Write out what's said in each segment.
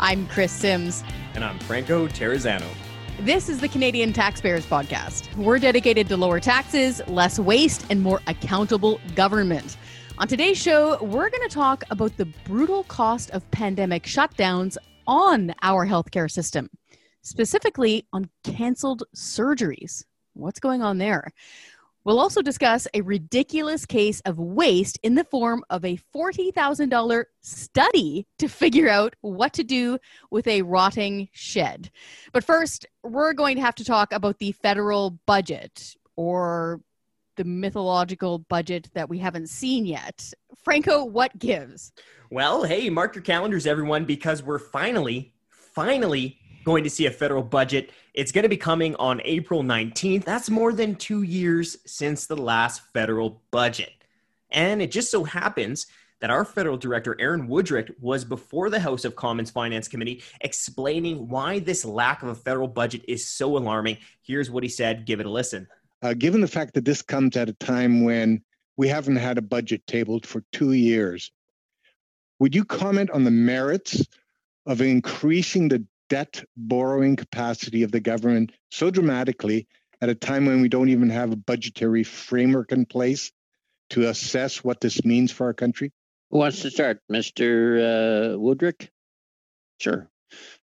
I'm Chris Sims. And I'm Franco Terrazzano. This is the Canadian Taxpayers Podcast. We're dedicated to lower taxes, less waste, and more accountable government. On today's show, we're going to talk about the brutal cost of pandemic shutdowns on our healthcare system, specifically on canceled surgeries. What's going on there? We'll also discuss a ridiculous case of waste in the form of a $40,000 study to figure out what to do with a rotting shed. But first, we're going to have to talk about the federal budget or the mythological budget that we haven't seen yet. Franco, what gives? Well, hey, mark your calendars, everyone, because we're finally, finally going to see a federal budget. It's going to be coming on April 19th. That's more than two years since the last federal budget. And it just so happens that our federal director, Aaron Wudrick, was before the House of Commons Finance Committee explaining why this lack of a federal budget is so alarming. Here's what he said. Give it a listen. Uh, given the fact that this comes at a time when we haven't had a budget tabled for two years, would you comment on the merits of increasing the debt borrowing capacity of the government so dramatically at a time when we don't even have a budgetary framework in place to assess what this means for our country? Who wants to start? Mr. Uh, Wudrick? Sure.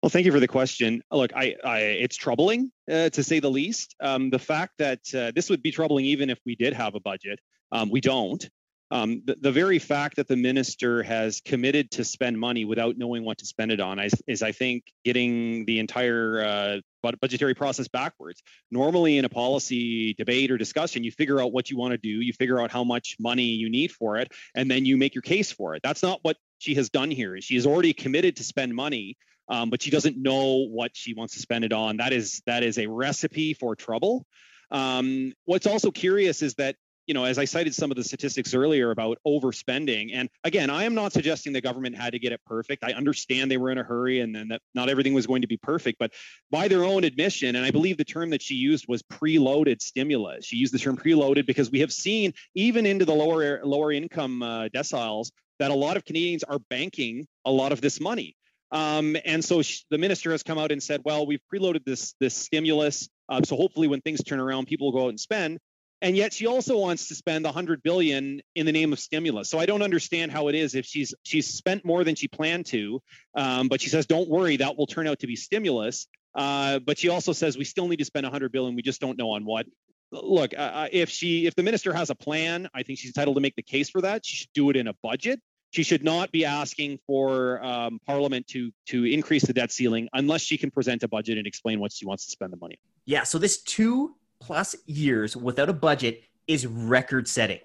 Well, thank you for the question. Look, I, I it's troubling uh, to say the least. Um, the fact that uh, this would be troubling even if we did have a budget, um, we don't. Um, the, the, very fact that the minister has committed to spend money without knowing what to spend it on is, is I think, getting the entire uh, budgetary process backwards. Normally, in a policy debate or discussion, you figure out what you want to do, you figure out how much money you need for it, and then you make your case for it. That's not what she has done here. She has already committed to spend money. Um, but she doesn't know what she wants to spend it on. That is that is a recipe for trouble. Um, what's also curious is that you know, as I cited some of the statistics earlier about overspending, and again, I am not suggesting the government had to get it perfect. I understand they were in a hurry and then that not everything was going to be perfect, but by their own admission, and I believe the term that she used was preloaded stimulus. She used the term preloaded because we have seen even into the lower lower income uh, deciles that a lot of Canadians are banking a lot of this money. Um, and so she, the minister has come out and said, well, we've preloaded this this stimulus. Uh, so hopefully when things turn around, people will go out and spend and yet she also wants to spend 100 billion in the name of stimulus. So i don't understand how it is if she's she's spent more than she planned to um, but she says don't worry that will turn out to be stimulus. Uh, but she also says we still need to spend 100 billion. We just don't know on what. Look uh, uh, if she if the minister has a plan i think she's entitled to make the case for that. She should do it in a budget. She should not be asking for um, parliament to to increase the debt ceiling unless she can present a budget and explain what she wants to spend the money on. Yeah so this two plus years without a budget is record setting.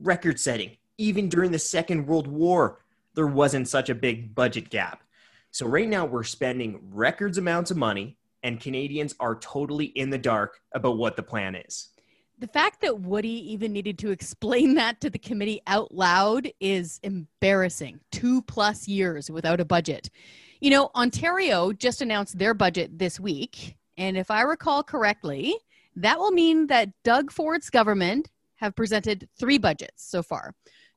Record setting. Even during the Second World War, there wasn't such a big budget gap. So right now we're spending records amounts of money and Canadians are totally in the dark about what the plan is. The fact that Woody even needed to explain that to the committee out loud is embarrassing. Two plus years without a budget. You know, Ontario just announced their budget this week. And if I recall correctly, that will mean that Doug Ford's government have presented three budgets so far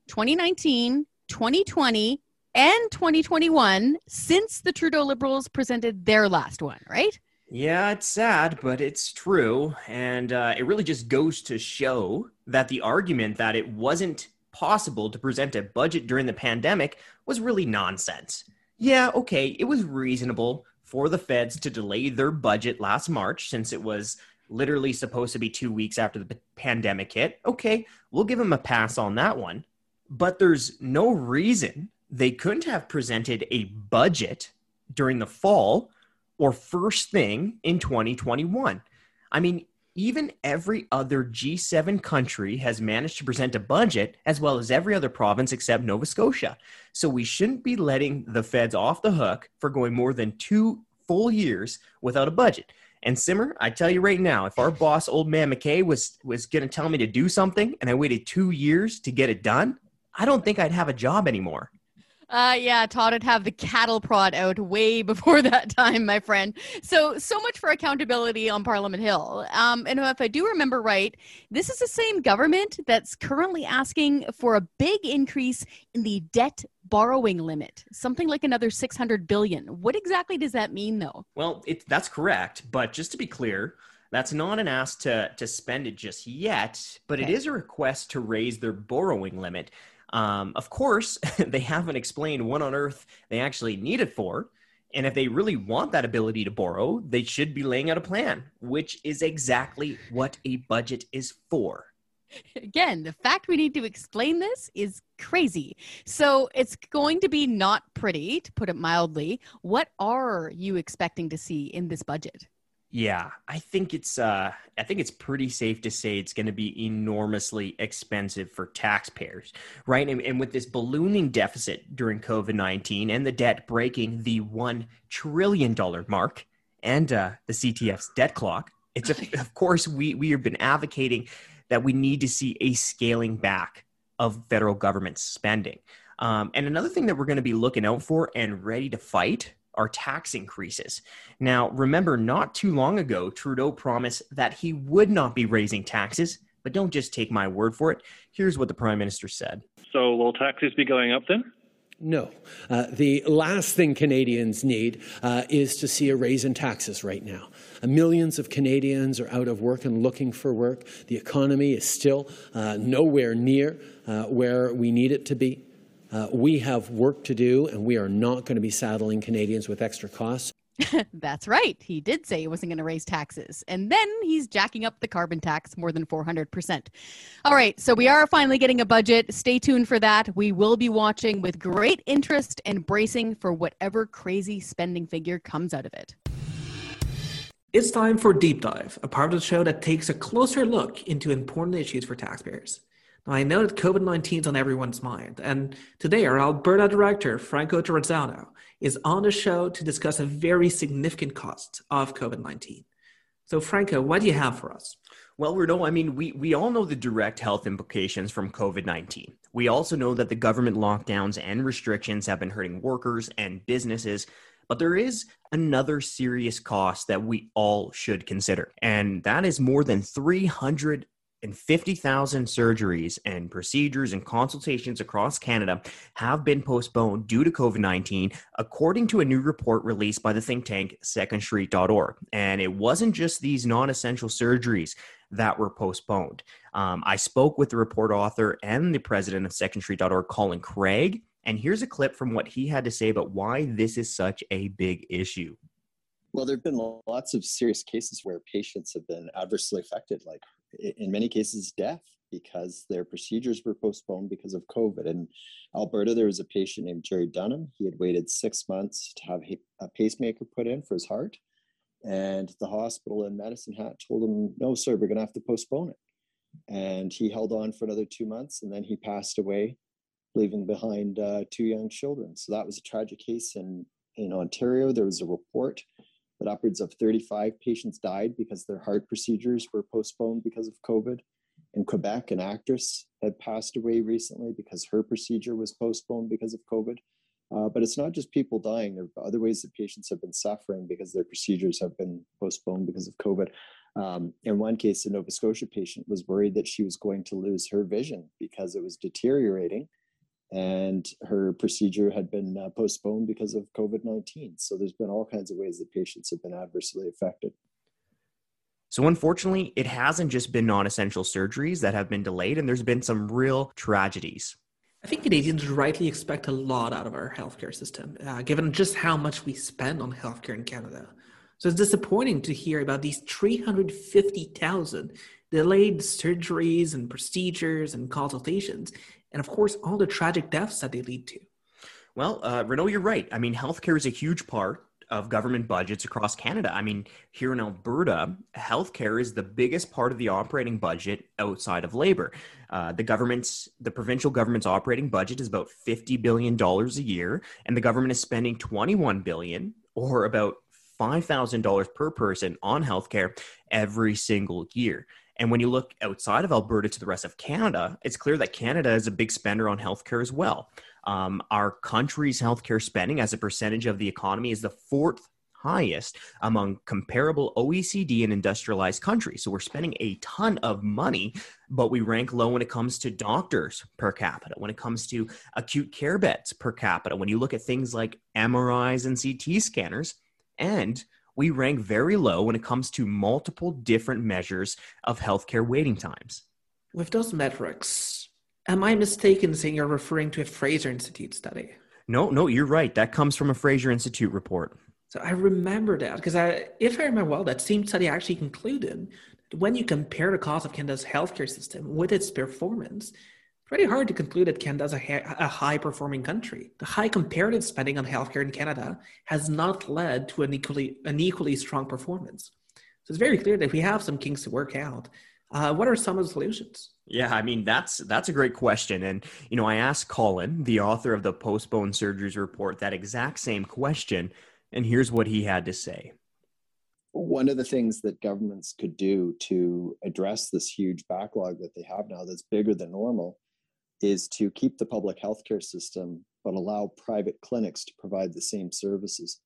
2019, 2020, and 2021 since the Trudeau Liberals presented their last one, right? Yeah, it's sad, but it's true. And uh, it really just goes to show that the argument that it wasn't possible to present a budget during the pandemic was really nonsense. Yeah, okay, it was reasonable for the feds to delay their budget last March since it was literally supposed to be two weeks after the pandemic hit. Okay, we'll give them a pass on that one. But there's no reason they couldn't have presented a budget during the fall or first thing in 2021. I mean, even every other G7 country has managed to present a budget, as well as every other province except Nova Scotia. So we shouldn't be letting the feds off the hook for going more than two full years without a budget. And Simmer, I tell you right now, if our boss, old man McKay, was was going to tell me to do something, and I waited two years to get it done, I don't think I'd have a job anymore. Uh, yeah, Todd would have the cattle prod out way before that time, my friend. So, so much for accountability on Parliament Hill. Um, and if I do remember right, this is the same government that's currently asking for a big increase in the debt borrowing limit, something like another 600 billion. What exactly does that mean, though? Well, it, that's correct. But just to be clear, that's not an ask to, to spend it just yet, but okay. it is a request to raise their borrowing limit. Um, of course, they haven't explained what on earth they actually need it for. And if they really want that ability to borrow, they should be laying out a plan, which is exactly what a budget is for. Again, the fact we need to explain this is crazy. So it's going to be not pretty, to put it mildly. What are you expecting to see in this budget? Yeah, I think it's uh I think it's pretty safe to say it's going to be enormously expensive for taxpayers, right? And, and with this ballooning deficit during COVID-19 and the debt breaking the 1 trillion dollar mark and uh, the CTF's debt clock, it's a, of course we we have been advocating that we need to see a scaling back of federal government spending. Um, and another thing that we're going to be looking out for and ready to fight are tax increases. Now, remember, not too long ago, Trudeau promised that he would not be raising taxes, but don't just take my word for it. Here's what the Prime Minister said So, will taxes be going up then? No. Uh, the last thing Canadians need uh, is to see a raise in taxes right now. Uh, millions of Canadians are out of work and looking for work. The economy is still uh, nowhere near uh, where we need it to be. Uh, we have work to do, and we are not going to be saddling Canadians with extra costs. That's right. He did say he wasn't going to raise taxes. And then he's jacking up the carbon tax more than 400%. All right. So we are finally getting a budget. Stay tuned for that. We will be watching with great interest and bracing for whatever crazy spending figure comes out of it. It's time for Deep Dive, a part of the show that takes a closer look into important issues for taxpayers. Now, I know that COVID 19 is on everyone's mind, and today our Alberta director, Franco Terrazzano, is on the show to discuss a very significant cost of COVID 19. So, Franco, what do you have for us? Well, Renaud, I mean, we, we all know the direct health implications from COVID 19. We also know that the government lockdowns and restrictions have been hurting workers and businesses. But there is another serious cost that we all should consider, and that is more than 300 and 50,000 surgeries and procedures and consultations across Canada have been postponed due to COVID 19, according to a new report released by the think tank secondstreet.org. And it wasn't just these non essential surgeries that were postponed. Um, I spoke with the report author and the president of secondstreet.org, Colin Craig. And here's a clip from what he had to say about why this is such a big issue. Well, there have been lots of serious cases where patients have been adversely affected, like in many cases death because their procedures were postponed because of COVID. In Alberta, there was a patient named Jerry Dunham. He had waited six months to have a pacemaker put in for his heart. And the hospital in Medicine Hat told him, no, sir, we're going to have to postpone it. And he held on for another two months and then he passed away, leaving behind uh, two young children. So that was a tragic case in, in Ontario. There was a report that upwards of 35 patients died because their heart procedures were postponed because of COVID. In Quebec, an actress had passed away recently because her procedure was postponed because of COVID. Uh, but it's not just people dying. There are other ways that patients have been suffering because their procedures have been postponed because of COVID. Um, in one case, a Nova Scotia patient was worried that she was going to lose her vision because it was deteriorating and her procedure had been uh, postponed because of COVID 19. So there's been all kinds of ways that patients have been adversely affected. So, unfortunately, it hasn't just been non essential surgeries that have been delayed, and there's been some real tragedies. I think Canadians rightly expect a lot out of our healthcare system, uh, given just how much we spend on healthcare in Canada. So it's disappointing to hear about these 350,000 delayed surgeries and procedures and consultations and of course, all the tragic deaths that they lead to. Well, uh, Renaud, you're right. I mean, healthcare is a huge part of government budgets across Canada. I mean, here in Alberta, healthcare is the biggest part of the operating budget outside of labor. Uh, the government's, the provincial government's operating budget is about fifty billion dollars a year, and the government is spending twenty-one billion, or about five thousand dollars per person, on healthcare every single year. And when you look outside of Alberta to the rest of Canada, it's clear that Canada is a big spender on healthcare as well. Um, our country's healthcare spending as a percentage of the economy is the fourth highest among comparable OECD and industrialized countries. So we're spending a ton of money, but we rank low when it comes to doctors per capita, when it comes to acute care beds per capita, when you look at things like MRIs and CT scanners, and we rank very low when it comes to multiple different measures of healthcare waiting times. With those metrics, am I mistaken saying you're referring to a Fraser Institute study? No, no, you're right. That comes from a Fraser Institute report. So I remember that because I, if I remember well, that same study actually concluded that when you compare the cost of Canada's healthcare system with its performance, pretty hard to conclude that Canada is a, a high performing country. The high comparative spending on healthcare in Canada has not led to an equally an equally strong performance. So it's very clear that we have some kinks to work out. Uh, what are some of the solutions? Yeah, I mean that's that's a great question, and you know I asked Colin, the author of the postponed surgeries report, that exact same question, and here's what he had to say. One of the things that governments could do to address this huge backlog that they have now that's bigger than normal is to keep the public healthcare system, but allow private clinics to provide the same services.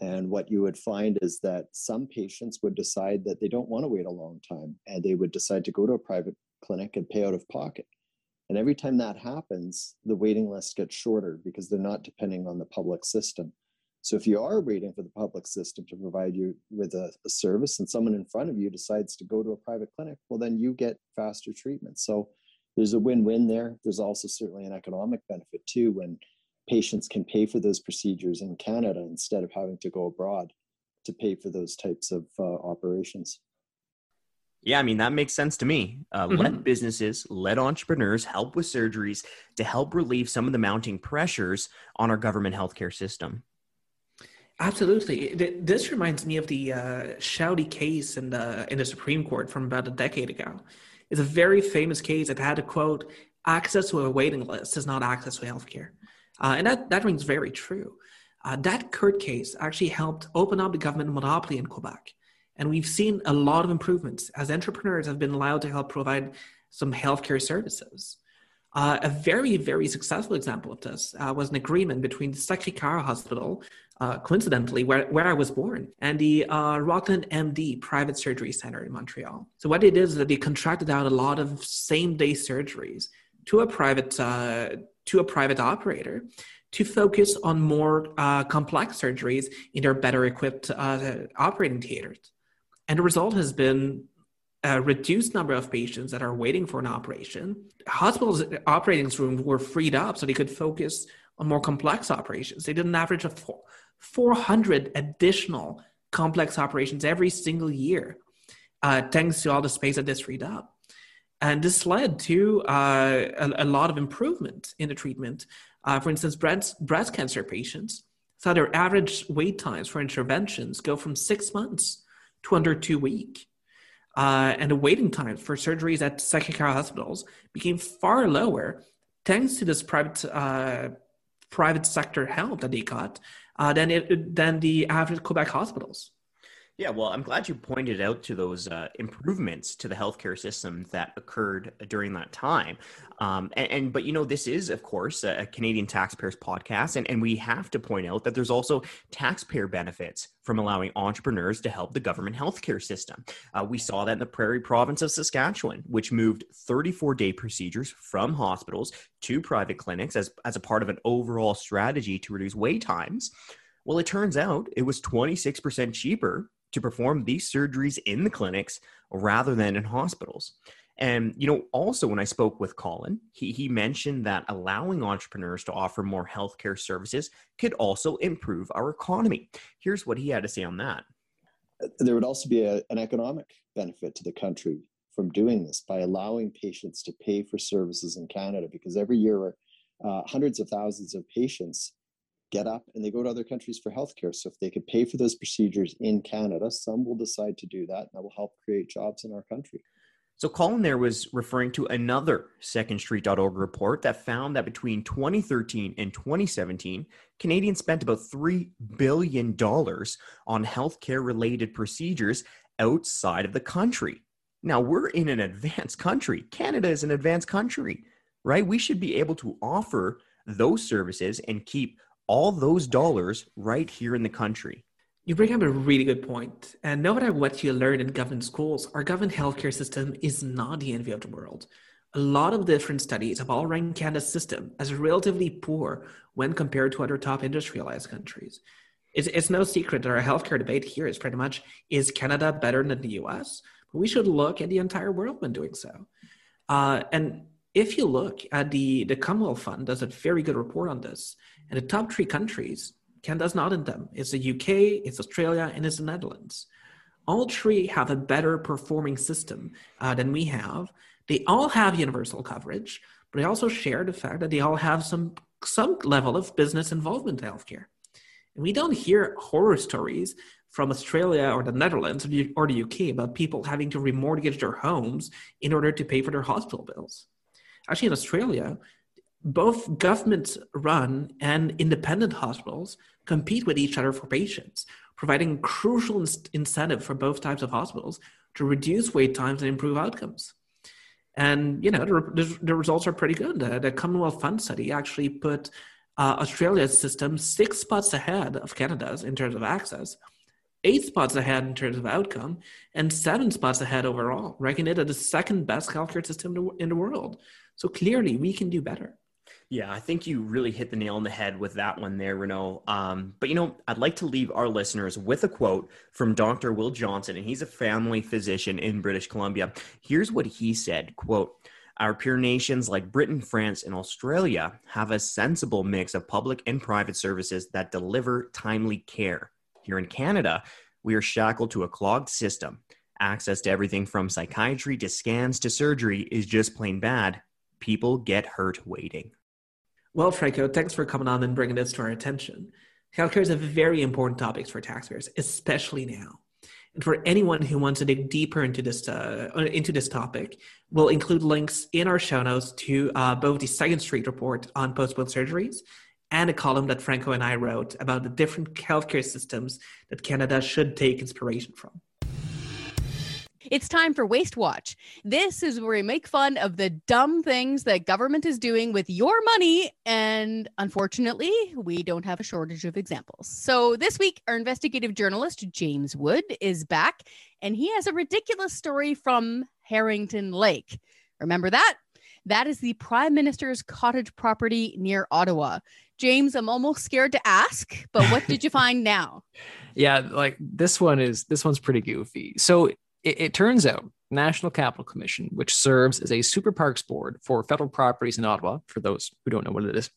And what you would find is that some patients would decide that they don't want to wait a long time and they would decide to go to a private clinic and pay out of pocket. And every time that happens, the waiting list gets shorter because they're not depending on the public system. So if you are waiting for the public system to provide you with a, a, service and someone in front of you decides to go to a private clinic, well, then you get faster treatment. So there's a win-win there. There's also certainly an economic benefit too when patients can pay for those procedures in Canada instead of having to go abroad to pay for those types of uh, operations. Yeah, I mean, that makes sense to me. Uh, mm-hmm. Let businesses, let entrepreneurs help with surgeries to help relieve some of the mounting pressures on our government healthcare system. Absolutely. This reminds me of the uh, Chaoulli case in the in the Supreme Court from about a decade ago. It's a very famous case that had a quote: "Access to a waiting list is not access to healthcare," uh, and that that rings very true. Uh, that court case actually helped open up the government monopoly in Quebec, and we've seen a lot of improvements as entrepreneurs have been allowed to help provide some healthcare services. Uh, a very, very successful example of this uh, was an agreement between the Sacré-Cœur Hospital, uh, coincidentally, where, where I was born, and the uh, Rockland MD Private Surgery Center in Montreal. So what they did is that they contracted out a lot of same-day surgeries to a private uh, to a private operator to focus on more uh, complex surgeries in their better equipped operating theaters. And the result has been a reduced number of patients that are waiting for an operation. Hospitals' operating rooms were freed up so they could focus on more complex operations. They did an average of 400 additional complex operations every single year, uh, thanks to all the space that this freed up. And this led to uh, a, a, lot of improvement in the treatment. Uh, for instance, breast, breast cancer patients saw their average wait times for interventions go from six months to under two weeks uh, and the waiting times for surgeries at second care hospitals became far lower thanks to this private uh, private sector help that they got uh, than it than the average Quebec hospitals. Yeah, well, I'm glad you pointed out to those uh, improvements to the healthcare system that occurred during that time. Um, and, and, but you know, this is, of course, a, Canadian taxpayers podcast, and, and we have to point out that there's also taxpayer benefits from allowing entrepreneurs to help the government healthcare system. Uh, we saw that in the Prairie Province of Saskatchewan, which moved 34 day procedures from hospitals to private clinics as, as a part of an overall strategy to reduce wait times. Well, it turns out it was 26% cheaper to perform these surgeries in the clinics rather than in hospitals. And you know, also when I spoke with Colin, he he mentioned that allowing entrepreneurs to offer more healthcare services could also improve our economy. Here's what he had to say on that. There would also be a, an economic benefit to the country from doing this by allowing patients to pay for services in Canada, because every year uh, hundreds of thousands of patients get up and they go to other countries for healthcare. So if they could pay for those procedures in Canada, some will decide to do that, and that will help create jobs in our country. So Colin there was referring to another secondstreet.org report that found that between 2013 and 2017, Canadians spent about $3 billion on healthcare related procedures outside of the country. Now, we're in an advanced country. Canada is an advanced country, right? We should be able to offer those services and keep all those dollars right here in the country. You bring up a really good point. And no matter what you learn in government schools, our government healthcare system is not the envy of the world. A lot of different studies have all ranked Canada's system as relatively poor when compared to other top industrialized countries. It's, it's no secret that our healthcare debate here is pretty much is Canada better than the US? But we should look at the entire world when doing so. Uh, and if you look at the, the Commonwealth Fund, does a very good report on this. And the top three countries, Canada's not in them. It's the UK, it's Australia, and it's the Netherlands. All three have a better performing system uh, than we have. They all have universal coverage, but they also share the fact that they all have some some level of business involvement in healthcare. And we don't hear horror stories from Australia or the Netherlands or the UK about people having to remortgage their homes in order to pay for their hospital bills. Actually, in Australia, both government run and independent hospitals compete with each other for patients, providing crucial incentive for both types of hospitals to reduce wait times and improve outcomes. And you know the, the results are pretty good. The, the, Commonwealth Fund study actually put uh, Australia's system six spots ahead of Canada's in terms of access, eight spots ahead in terms of outcome, and seven spots ahead overall, ranking it as the second best healthcare system in the world. So clearly, we can do better. Yeah, I think you really hit the nail on the head with that one there, Renaud. Um, but you know, I'd like to leave our listeners with a quote from Dr. Will Johnson, and he's a family physician in British Columbia. Here's what he said: "Quote." Our peer nations like Britain, France, and Australia have a sensible mix of public and private services that deliver timely care. Here in Canada, we are shackled to a clogged system. Access to everything from psychiatry to scans to surgery is just plain bad. People get hurt waiting. Well, Franco, thanks for coming on and bringing this to our attention. Healthcare is a very important topic for taxpayers, especially now. And for anyone who wants to dig deeper into this uh, into this topic, we'll include links in our show notes to uh, both the Second Street report on postponed surgeries and a column that Franco and I wrote about the different healthcare systems that Canada should take inspiration from. It's time for Waste Watch. This is where we make fun of the dumb things that government is doing with your money. And unfortunately, we don't have a shortage of examples. So this week, our investigative journalist, James Wood, is back and he has a ridiculous story from Harrington Lake. Remember that? That is the Prime Minister's cottage property near Ottawa. James, I'm almost scared to ask, but what did you find now? Yeah, like this one is this one's pretty goofy. So it, it turns out National Capital Commission, which serves as a super parks board for federal properties in Ottawa, for those who don't know what it is,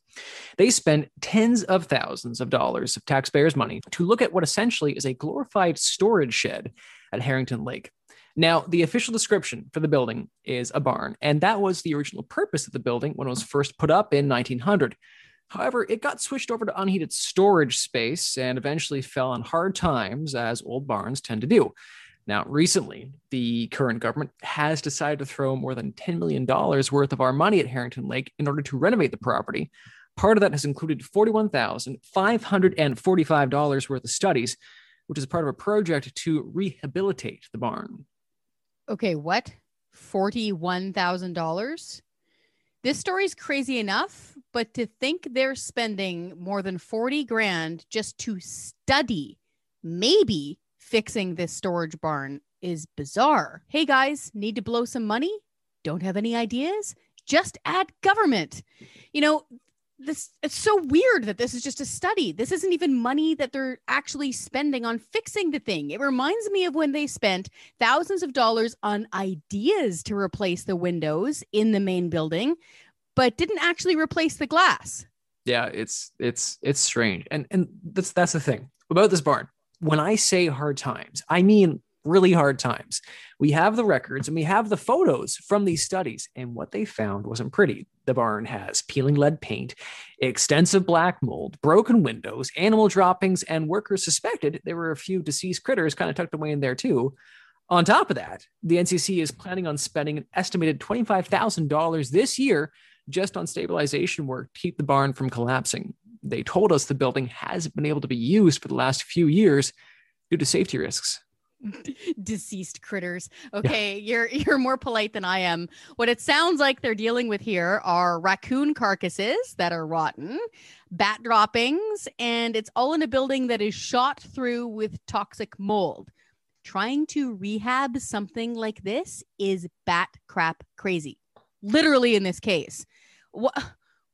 they spend tens of thousands of dollars of taxpayers' money to look at what essentially is a glorified storage shed at Harrington Lake. Now, the official description for the building is a barn, and that was the original purpose of the building when it was first put up in 1900. However, it got switched over to unheated storage space and eventually fell on hard times, as old barns tend to do. Now, recently, the current government has decided to throw more than $10 million worth of our money at Harrington Lake in order to renovate the property. Part of that has included $41,545 worth of studies, which is part of a project to rehabilitate the barn. Okay, what? $41,000? This story's crazy enough, but to think they're spending more than 40 grand just to study, maybe fixing this storage barn is bizarre. Hey guys, need to blow some money? Don't have any ideas? Just add government. You know, this it's so weird that this is just a study. This isn't even money that they're actually spending on fixing the thing. It reminds me of when they spent thousands of dollars on ideas to replace the windows in the main building, but didn't actually replace the glass. Yeah, it's it's it's strange. And and that's that's the thing about this barn when I say hard times, I mean really hard times. We have the records and we have the photos from these studies, and what they found wasn't pretty. The barn has peeling lead paint, extensive black mold, broken windows, animal droppings, and workers suspected there were a few deceased critters kind of tucked away in there too. On top of that, the NCC is planning on spending an estimated $25,000 this year just on stabilization work to keep the barn from collapsing they told us the building hasn't been able to be used for the last few years due to safety risks. deceased critters. Okay, you're you're more polite than I am. What it sounds like they're dealing with here are raccoon carcasses that are rotten, bat droppings, and it's all in a building that is shot through with toxic mold. Trying to rehab something like this is bat crap crazy. Literally in this case. What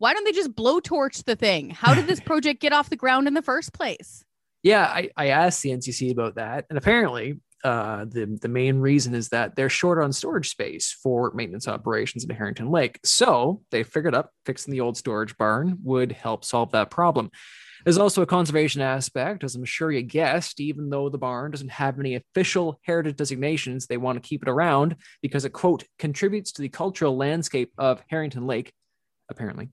why don't they just blowtorch the thing? How did this project get off the ground in the first place? Yeah, I, I asked the NCC about that, and apparently, uh, the the main reason is that they're short on storage space for maintenance operations at Harrington Lake. So they figured up fixing the old storage barn would help solve that problem. There's also a conservation aspect, as I'm sure you guessed. Even though the barn doesn't have any official heritage designations, they want to keep it around because it quote contributes to the cultural landscape of Harrington Lake. Apparently.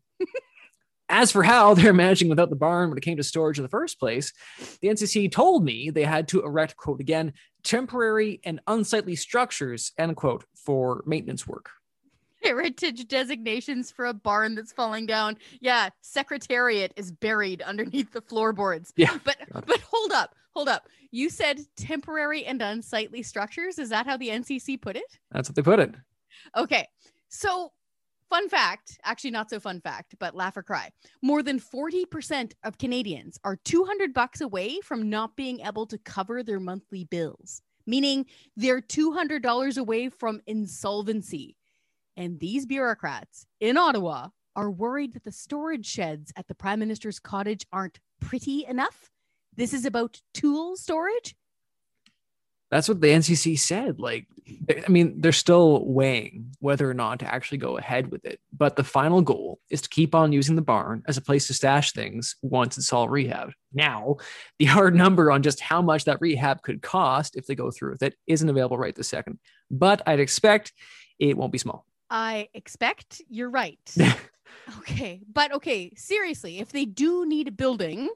As for how they're managing without the barn when it came to storage in the first place, the NCC told me they had to erect, quote again, temporary and unsightly structures, end quote, for maintenance work. Heritage designations for a barn that's falling down. Yeah, Secretariat is buried underneath the floorboards. Yeah. But but hold up, hold up. You said temporary and unsightly structures. Is that how the NCC put it? That's what they put it. Okay. So Fun fact, actually not so fun fact, but laugh or cry. More than 40% of Canadians are 200 bucks away from not being able to cover their monthly bills, meaning they're $200 away from insolvency. And these bureaucrats in Ottawa are worried that the storage sheds at the Prime Minister's cottage aren't pretty enough. This is about tool storage that's what the NCC said. Like, I mean, they're still weighing whether or not to actually go ahead with it. But the final goal is to keep on using the barn as a place to stash things once it's all rehabbed. Now, the hard number on just how much that rehab could cost if they go through with it isn't available right this second. But I'd expect it won't be small. I expect you're right. okay. But okay, seriously, if they do need a building,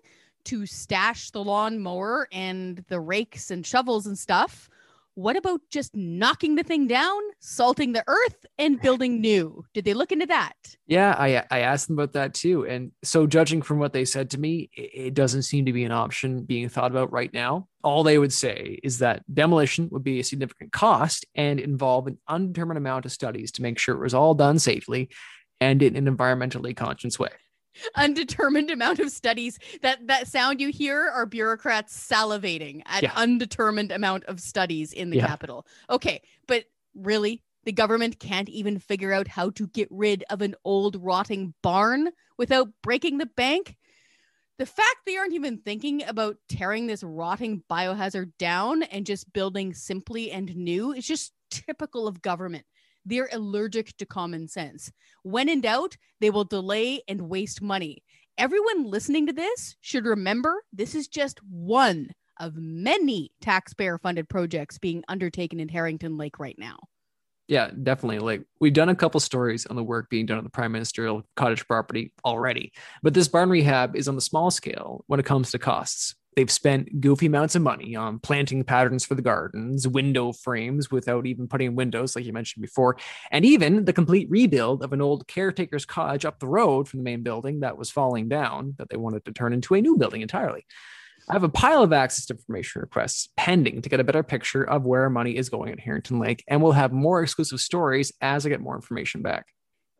to stash the lawnmower and the rakes and shovels and stuff. What about just knocking the thing down, salting the earth, and building new? Did they look into that? Yeah, I I asked them about that too. And so, judging from what they said to me, it doesn't seem to be an option being thought about right now. All they would say is that demolition would be a significant cost and involve an undetermined amount of studies to make sure it was all done safely and in an environmentally conscious way undetermined amount of studies that that sound you hear are bureaucrats salivating at Yeah. undetermined amount of studies in the Yeah. capital okay but really the government can't even figure out how to get rid of an old rotting barn without breaking the bank the fact they aren't even thinking about tearing this rotting biohazard down and just building simply and new is just typical of government they're allergic to common sense. When in doubt, they will delay and waste money. Everyone listening to this should remember this is just one of many taxpayer funded projects being undertaken in Harrington Lake right now. Yeah, definitely. Like we've done a couple stories on the work being done on the prime ministerial cottage property already, but this barn rehab is on the small scale when it comes to costs. They've spent goofy amounts of money on planting patterns for the gardens, window frames without even putting in windows, like you mentioned before, and even the complete rebuild of an old caretaker's cottage up the road from the main building that was falling down that they wanted to turn into a new building entirely. I have a pile of access information requests pending to get a better picture of where our money is going at Harrington Lake, and we'll have more exclusive stories as I get more information back.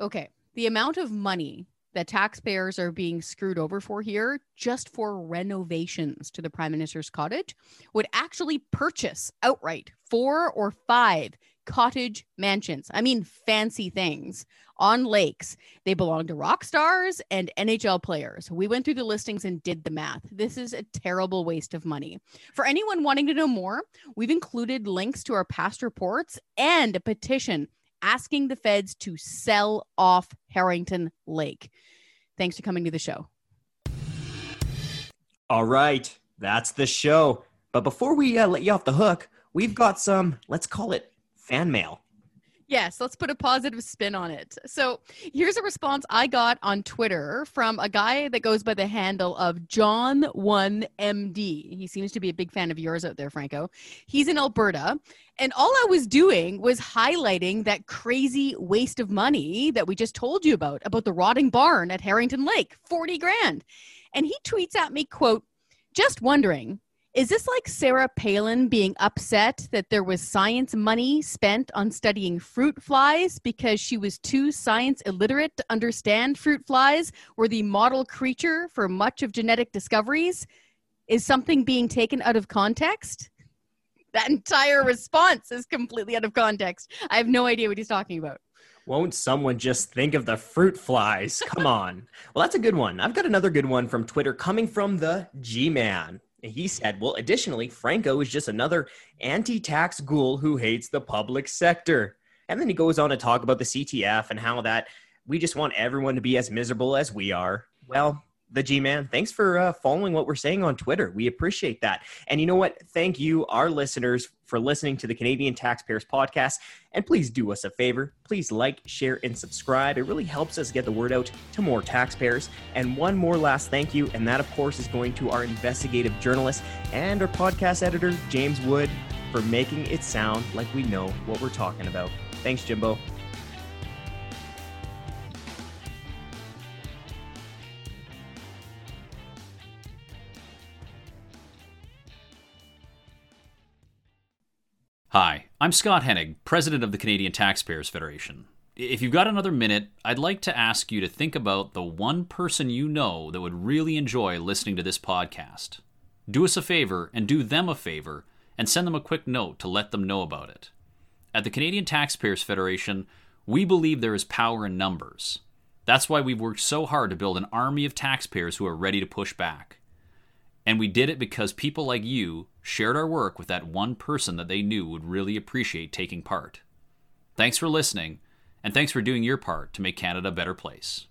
Okay. The amount of money that taxpayers are being screwed over for here just for renovations to the prime minister's cottage would actually purchase outright four or five cottage mansions. I mean, fancy things on lakes. They belong to rock stars and NHL players. We went through the listings and did the math. This is a terrible waste of money. For anyone wanting to know more, we've included links to our past reports and a petition asking the feds to sell off Harrington Lake. Thanks for coming to the show. All right, that's the show. But before we uh, let you off the hook, we've got some, let's call it fan mail. Yes, let's put a positive spin on it. So here's a response I got on Twitter from a guy that goes by the handle of John1MD. He seems to be a big fan of yours out there, Franco. He's in Alberta. And all I was doing was highlighting that crazy waste of money that we just told you about, about the rotting barn at Harrington Lake, 40 grand. And he tweets at me, quote, just wondering, Is this like Sarah Palin being upset that there was science money spent on studying fruit flies because she was too science illiterate to understand fruit flies were the model creature for much of genetic discoveries? Is something being taken out of context? That entire response is completely out of context. I have no idea what he's talking about. Won't someone just think of the fruit flies? Come on. Well, that's a good one. I've got another good one from Twitter coming from the G Man. He said, well, additionally, Franco is just another anti tax ghoul who hates the public sector. And then he goes on to talk about the CTF and how that we just want everyone to be as miserable as we are. Well, the G Man. Thanks for uh, following what we're saying on Twitter. We appreciate that. And you know what? Thank you, our listeners, for listening to the Canadian Taxpayers Podcast. And please do us a favor. Please like, share, and subscribe. It really helps us get the word out to more taxpayers. And one more last thank you. And that, of course, is going to our investigative journalist and our podcast editor, James Wood, for making it sound like we know what we're talking about. Thanks, Jimbo. I'm Scott Hennig, President of the Canadian Taxpayers Federation. If you've got another minute, I'd like to ask you to think about the one person you know that would really enjoy listening to this podcast. Do us a favor and do them a favor and send them a quick note to let them know about it. At the Canadian Taxpayers Federation, we believe there is power in numbers. That's why we've worked so hard to build an army of taxpayers who are ready to push back. And we did it because people like you shared our work with that one person that they knew would really appreciate taking part. Thanks for listening, and thanks for doing your part to make Canada a better place.